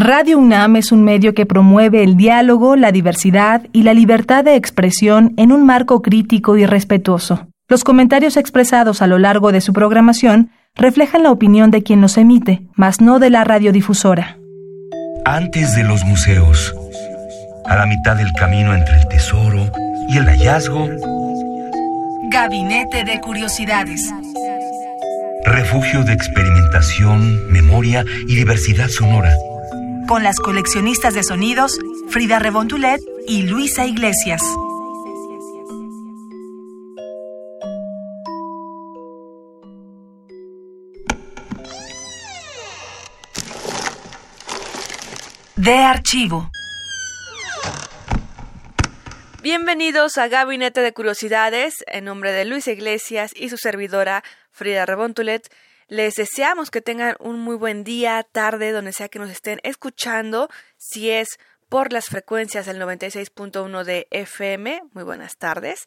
Radio UNAM es un medio que promueve el diálogo, la diversidad y la libertad de expresión en un marco crítico y respetuoso. Los comentarios expresados a lo largo de su programación reflejan la opinión de quien los emite, mas no de la radiodifusora. Antes de los museos, a la mitad del camino entre el tesoro y el hallazgo, Gabinete de Curiosidades. Refugio de experimentación, memoria y diversidad sonora con las coleccionistas de sonidos Frida Rebontulet y Luisa Iglesias. De archivo. Bienvenidos a Gabinete de Curiosidades, en nombre de Luisa Iglesias y su servidora Frida Rebontulet. Les deseamos que tengan un muy buen día, tarde, donde sea que nos estén escuchando. Si es por las frecuencias del 96.1 de FM, muy buenas tardes.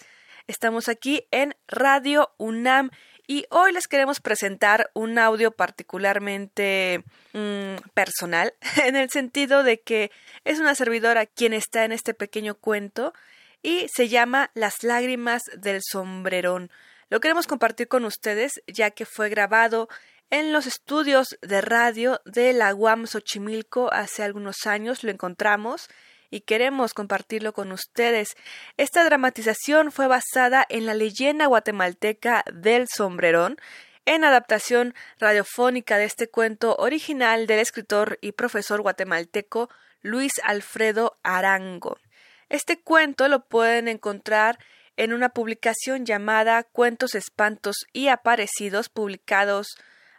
Estamos aquí en Radio UNAM y hoy les queremos presentar un audio particularmente mm, personal, en el sentido de que es una servidora quien está en este pequeño cuento y se llama Las lágrimas del sombrerón. Lo queremos compartir con ustedes ya que fue grabado en los estudios de radio de la UAM Xochimilco hace algunos años, lo encontramos y queremos compartirlo con ustedes. Esta dramatización fue basada en la leyenda guatemalteca del sombrerón, en adaptación radiofónica de este cuento original del escritor y profesor guatemalteco Luis Alfredo Arango. Este cuento lo pueden encontrar en una publicación llamada Cuentos, Espantos y Aparecidos, publicados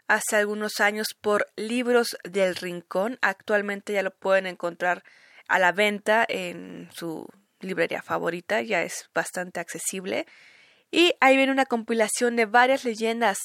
hace algunos años por Libros del Rincón. Actualmente ya lo pueden encontrar a la venta en su librería favorita, ya es bastante accesible. Y ahí viene una compilación de varias leyendas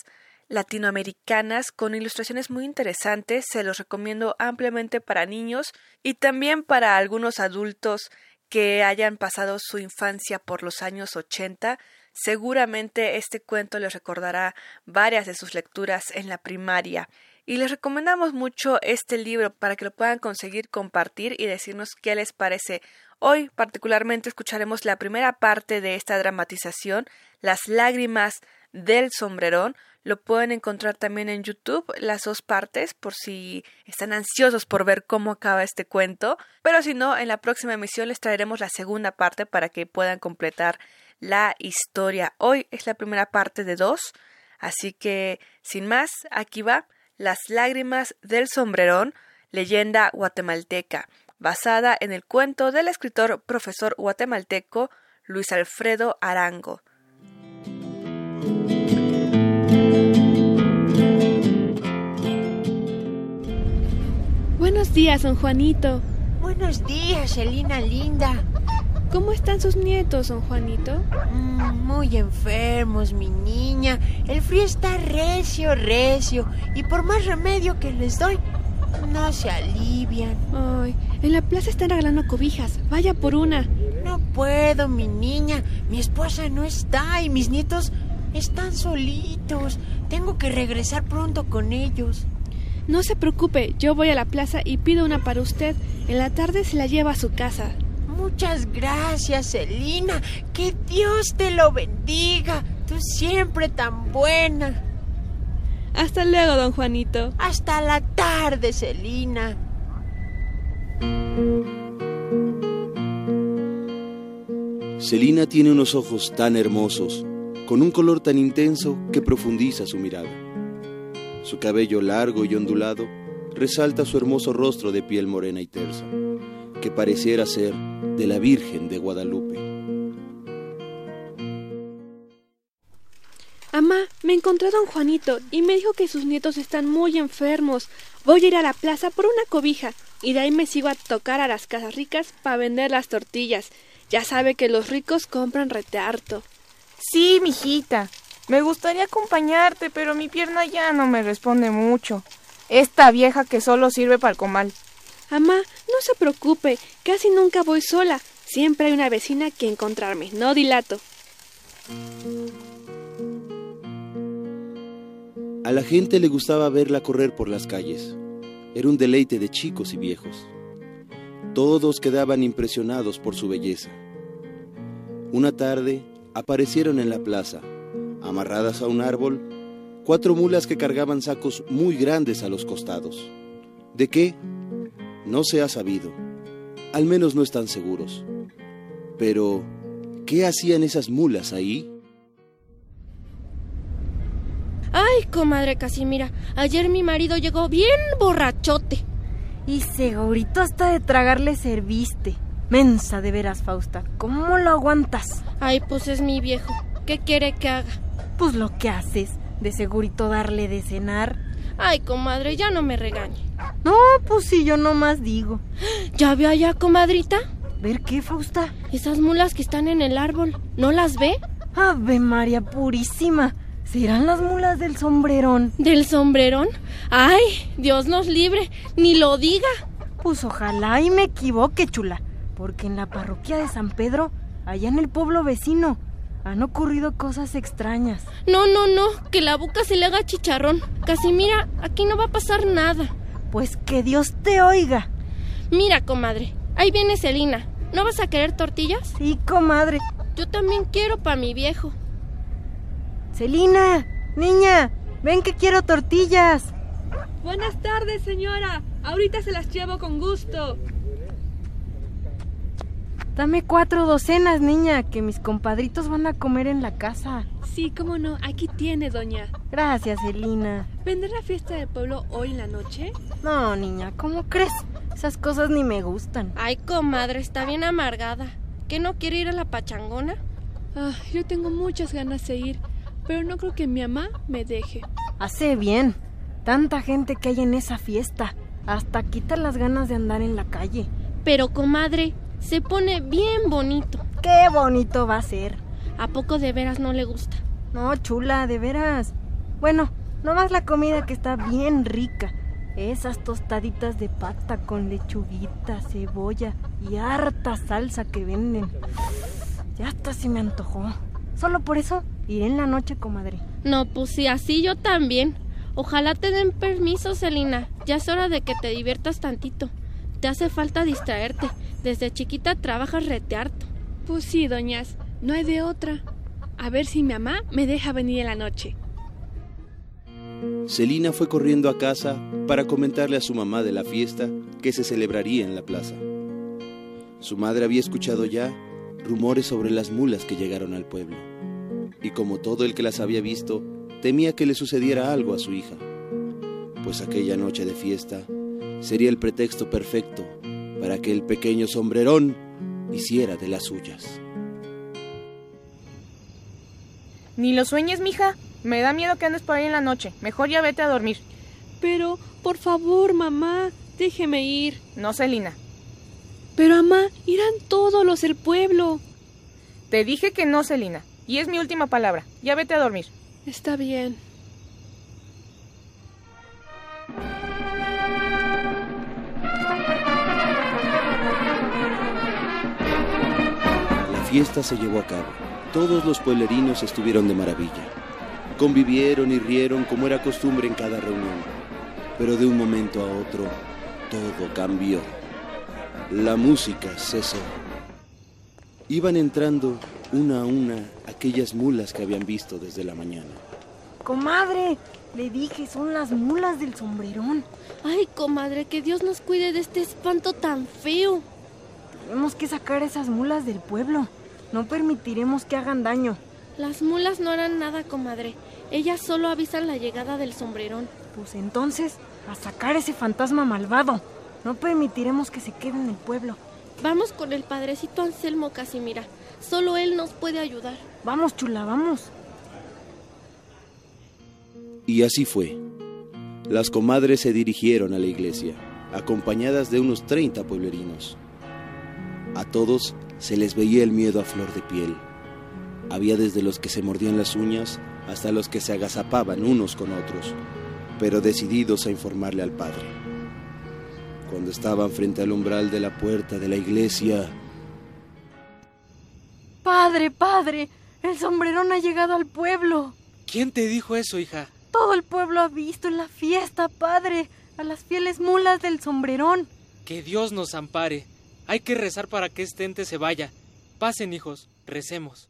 latinoamericanas con ilustraciones muy interesantes. Se los recomiendo ampliamente para niños y también para algunos adultos que hayan pasado su infancia por los años 80, seguramente este cuento les recordará varias de sus lecturas en la primaria. Y les recomendamos mucho este libro para que lo puedan conseguir, compartir y decirnos qué les parece. Hoy particularmente escucharemos la primera parte de esta dramatización, Las lágrimas del sombrerón, lo pueden encontrar también en YouTube, las dos partes, por si están ansiosos por ver cómo acaba este cuento. Pero si no, en la próxima emisión les traeremos la segunda parte para que puedan completar la historia. Hoy es la primera parte de dos, así que sin más, aquí va Las lágrimas del sombrerón, leyenda guatemalteca, basada en el cuento del escritor profesor guatemalteco Luis Alfredo Arango. Buenos días, don Juanito. Buenos días, Elina linda. ¿Cómo están sus nietos, don Juanito? Mm, muy enfermos, mi niña. El frío está recio, recio. Y por más remedio que les doy, no se alivian. Ay, en la plaza están regalando cobijas. Vaya por una. No puedo, mi niña. Mi esposa no está y mis nietos están solitos. Tengo que regresar pronto con ellos. No se preocupe, yo voy a la plaza y pido una para usted. En la tarde se la lleva a su casa. Muchas gracias, Celina. Que Dios te lo bendiga. Tú siempre tan buena. Hasta luego, don Juanito. Hasta la tarde, Celina. Celina tiene unos ojos tan hermosos, con un color tan intenso que profundiza su mirada. Su cabello largo y ondulado resalta su hermoso rostro de piel morena y tersa, que pareciera ser de la Virgen de Guadalupe. Mamá, me encontré a don Juanito y me dijo que sus nietos están muy enfermos. Voy a ir a la plaza por una cobija y de ahí me sigo a tocar a las casas ricas para vender las tortillas. Ya sabe que los ricos compran retearto. Sí, mijita. Me gustaría acompañarte, pero mi pierna ya no me responde mucho. Esta vieja que solo sirve para el comal. Mamá, no se preocupe, casi nunca voy sola. Siempre hay una vecina que encontrarme, no dilato. A la gente le gustaba verla correr por las calles. Era un deleite de chicos y viejos. Todos quedaban impresionados por su belleza. Una tarde aparecieron en la plaza, amarradas a un árbol, cuatro mulas que cargaban sacos muy grandes a los costados. ¿De qué? No se ha sabido. Al menos no están seguros. Pero, ¿qué hacían esas mulas ahí? Ay, comadre Casimira, ayer mi marido llegó bien borrachote. Y segurito hasta de tragar le serviste. Mensa de veras, Fausta. ¿Cómo lo aguantas? Ay, pues es mi viejo. ¿Qué quiere que haga? Pues lo que haces. De segurito darle de cenar. Ay, comadre, ya no me regañe. No, pues si yo nomás digo. ¿Ya ve allá, comadrita? ¿Ver qué, Fausta? Esas mulas que están en el árbol. ¿No las ve? Ave María Purísima. ¿Serán las mulas del sombrerón? ¿Del sombrerón? ¡Ay! Dios nos libre. Ni lo diga. Pues ojalá y me equivoque, chula. Porque en la parroquia de San Pedro, allá en el pueblo vecino, han ocurrido cosas extrañas. No, no, no. Que la boca se le haga chicharrón. Casimira, aquí no va a pasar nada. Pues que Dios te oiga. Mira, comadre. Ahí viene Celina. ¿No vas a querer tortillas? Sí, comadre. Yo también quiero para mi viejo. Celina, niña, ven que quiero tortillas. Buenas tardes, señora. Ahorita se las llevo con gusto. Dame cuatro docenas, niña, que mis compadritos van a comer en la casa. Sí, cómo no. Aquí tiene, doña. Gracias, Celina. ¿Vendrá la fiesta del pueblo hoy en la noche? No, niña, ¿cómo crees? Esas cosas ni me gustan. Ay, comadre, está bien amargada. ¿Qué no quiere ir a la pachangona? Ah, yo tengo muchas ganas de ir, pero no creo que mi mamá me deje. Hace bien. Tanta gente que hay en esa fiesta. Hasta quita las ganas de andar en la calle. Pero, comadre, se pone bien bonito. Qué bonito va a ser. ¿A poco de veras no le gusta? No, chula, de veras. Bueno, nomás la comida que está bien rica. Esas tostaditas de pata con lechuguita, cebolla y harta salsa que venden. Ya hasta se me antojó. Solo por eso iré en la noche, comadre. No, pues sí, así yo también. Ojalá te den permiso, Celina. Ya es hora de que te diviertas tantito. Te hace falta distraerte. Desde chiquita trabajas rete harto. Pues sí, doñas. No hay de otra. A ver si mi mamá me deja venir en la noche. Celina fue corriendo a casa para comentarle a su mamá de la fiesta que se celebraría en la plaza. Su madre había escuchado ya rumores sobre las mulas que llegaron al pueblo, y como todo el que las había visto, temía que le sucediera algo a su hija, pues aquella noche de fiesta sería el pretexto perfecto para que el pequeño sombrerón hiciera de las suyas. Ni lo sueñes, mija. Me da miedo que andes por ahí en la noche. Mejor ya vete a dormir. Pero, por favor, mamá, déjeme ir. No, Celina. Pero, mamá, irán todos los del pueblo. Te dije que no, Celina. Y es mi última palabra. Ya vete a dormir. Está bien. Fiesta se llevó a cabo. Todos los pueblerinos estuvieron de maravilla. Convivieron y rieron como era costumbre en cada reunión. Pero de un momento a otro, todo cambió. La música cesó. Iban entrando una a una aquellas mulas que habían visto desde la mañana. Comadre, le dije, son las mulas del sombrerón. Ay, comadre, que Dios nos cuide de este espanto tan feo. Tenemos que sacar esas mulas del pueblo. No permitiremos que hagan daño. Las mulas no harán nada, comadre. Ellas solo avisan la llegada del sombrerón. Pues entonces, a sacar ese fantasma malvado. No permitiremos que se quede en el pueblo. Vamos con el padrecito Anselmo Casimira. Solo él nos puede ayudar. Vamos, chula, vamos. Y así fue. Las comadres se dirigieron a la iglesia, acompañadas de unos 30 pueblerinos. A todos se les veía el miedo a flor de piel. Había desde los que se mordían las uñas hasta los que se agazapaban unos con otros, pero decididos a informarle al padre. Cuando estaban frente al umbral de la puerta de la iglesia, Padre, padre, el sombrerón ha llegado al pueblo. ¿Quién te dijo eso, hija? Todo el pueblo ha visto en la fiesta, padre. a las fieles mulas del sombrerón. Que Dios nos ampare. Hay que rezar para que este ente se vaya. Pasen, hijos, recemos.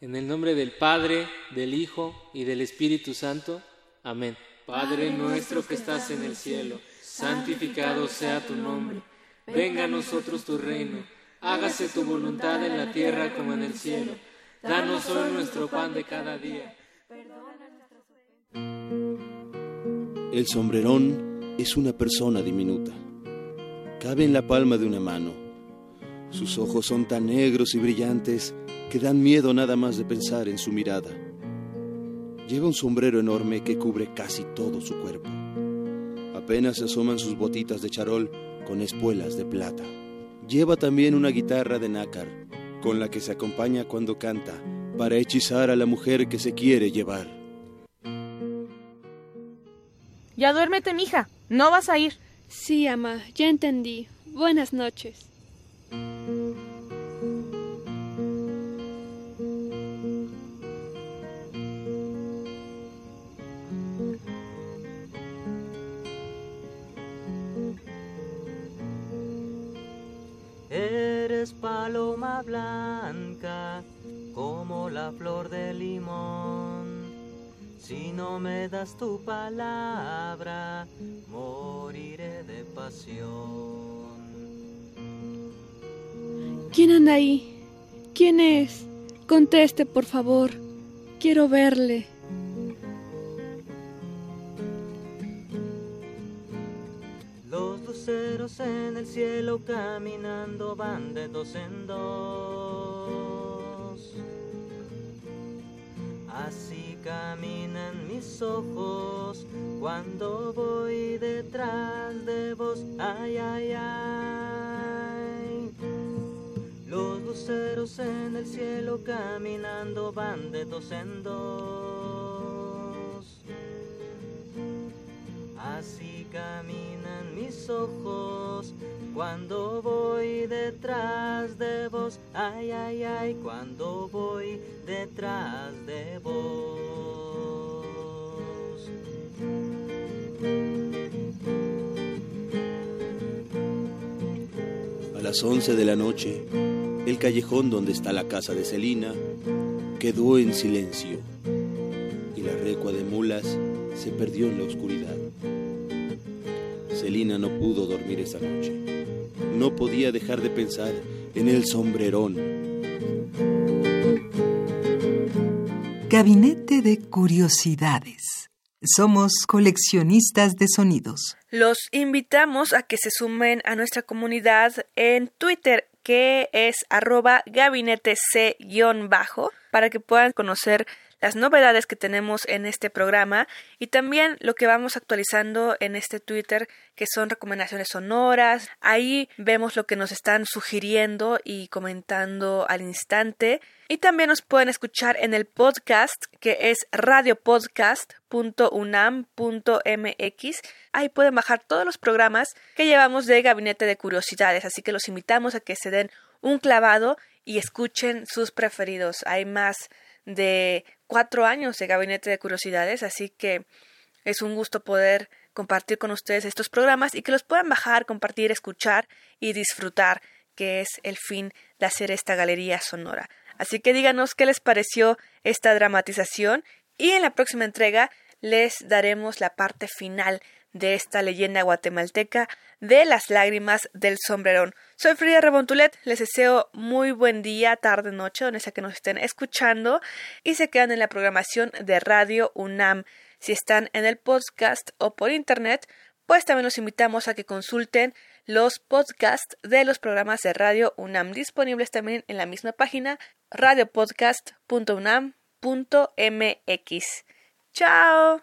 En el nombre del Padre, del Hijo y del Espíritu Santo. Amén. Padre nuestro que estás en el cielo, santificado sea tu nombre. Venga a nosotros tu reino. Hágase tu voluntad en la tierra como en el cielo. Danos hoy nuestro pan de cada día. El sombrerón es una persona diminuta. Cabe en la palma de una mano. Sus ojos son tan negros y brillantes que dan miedo nada más de pensar en su mirada. Lleva un sombrero enorme que cubre casi todo su cuerpo. Apenas se asoman sus botitas de charol con espuelas de plata. Lleva también una guitarra de nácar, con la que se acompaña cuando canta, para hechizar a la mujer que se quiere llevar. Ya duérmete, mija. No vas a ir. Sí, ama, ya entendí. Buenas noches. Eres paloma blanca como la flor de limón. Si no me das tu palabra, moriré de pasión. ¿Quién anda ahí? ¿Quién es? Conteste, por favor. Quiero verle. Los luceros en el cielo caminando van de dos en dos. Así caminan mis ojos cuando voy detrás de vos. Ay, ay, ay. Los luceros en el cielo caminando van de dos en dos. Así caminan mis ojos cuando voy detrás de vos. Ay, ay, ay, cuando voy detrás de vos. A las once de la noche, el callejón donde está la casa de Celina quedó en silencio y la recua de mulas se perdió en la oscuridad. Celina no pudo dormir esa noche. No podía dejar de pensar en el sombrerón. Gabinete de Curiosidades. Somos coleccionistas de sonidos. Los invitamos a que se sumen a nuestra comunidad en Twitter, que es arroba gabinete c-bajo, para que puedan conocer las novedades que tenemos en este programa y también lo que vamos actualizando en este Twitter, que son recomendaciones sonoras. Ahí vemos lo que nos están sugiriendo y comentando al instante. Y también nos pueden escuchar en el podcast, que es radiopodcast.unam.mx. Ahí pueden bajar todos los programas que llevamos de Gabinete de Curiosidades, así que los invitamos a que se den un clavado y escuchen sus preferidos. Hay más de cuatro años de Gabinete de Curiosidades, así que es un gusto poder compartir con ustedes estos programas y que los puedan bajar, compartir, escuchar y disfrutar, que es el fin de hacer esta galería sonora. Así que díganos qué les pareció esta dramatización y en la próxima entrega les daremos la parte final de esta leyenda guatemalteca de las lágrimas del sombrerón. Soy Frida Rebontulet, les deseo muy buen día, tarde, noche, donde sea que nos estén escuchando y se quedan en la programación de Radio UNAM. Si están en el podcast o por internet, pues también los invitamos a que consulten los podcasts de los programas de Radio UNAM disponibles también en la misma página radiopodcast.unam.mx. ¡Chao!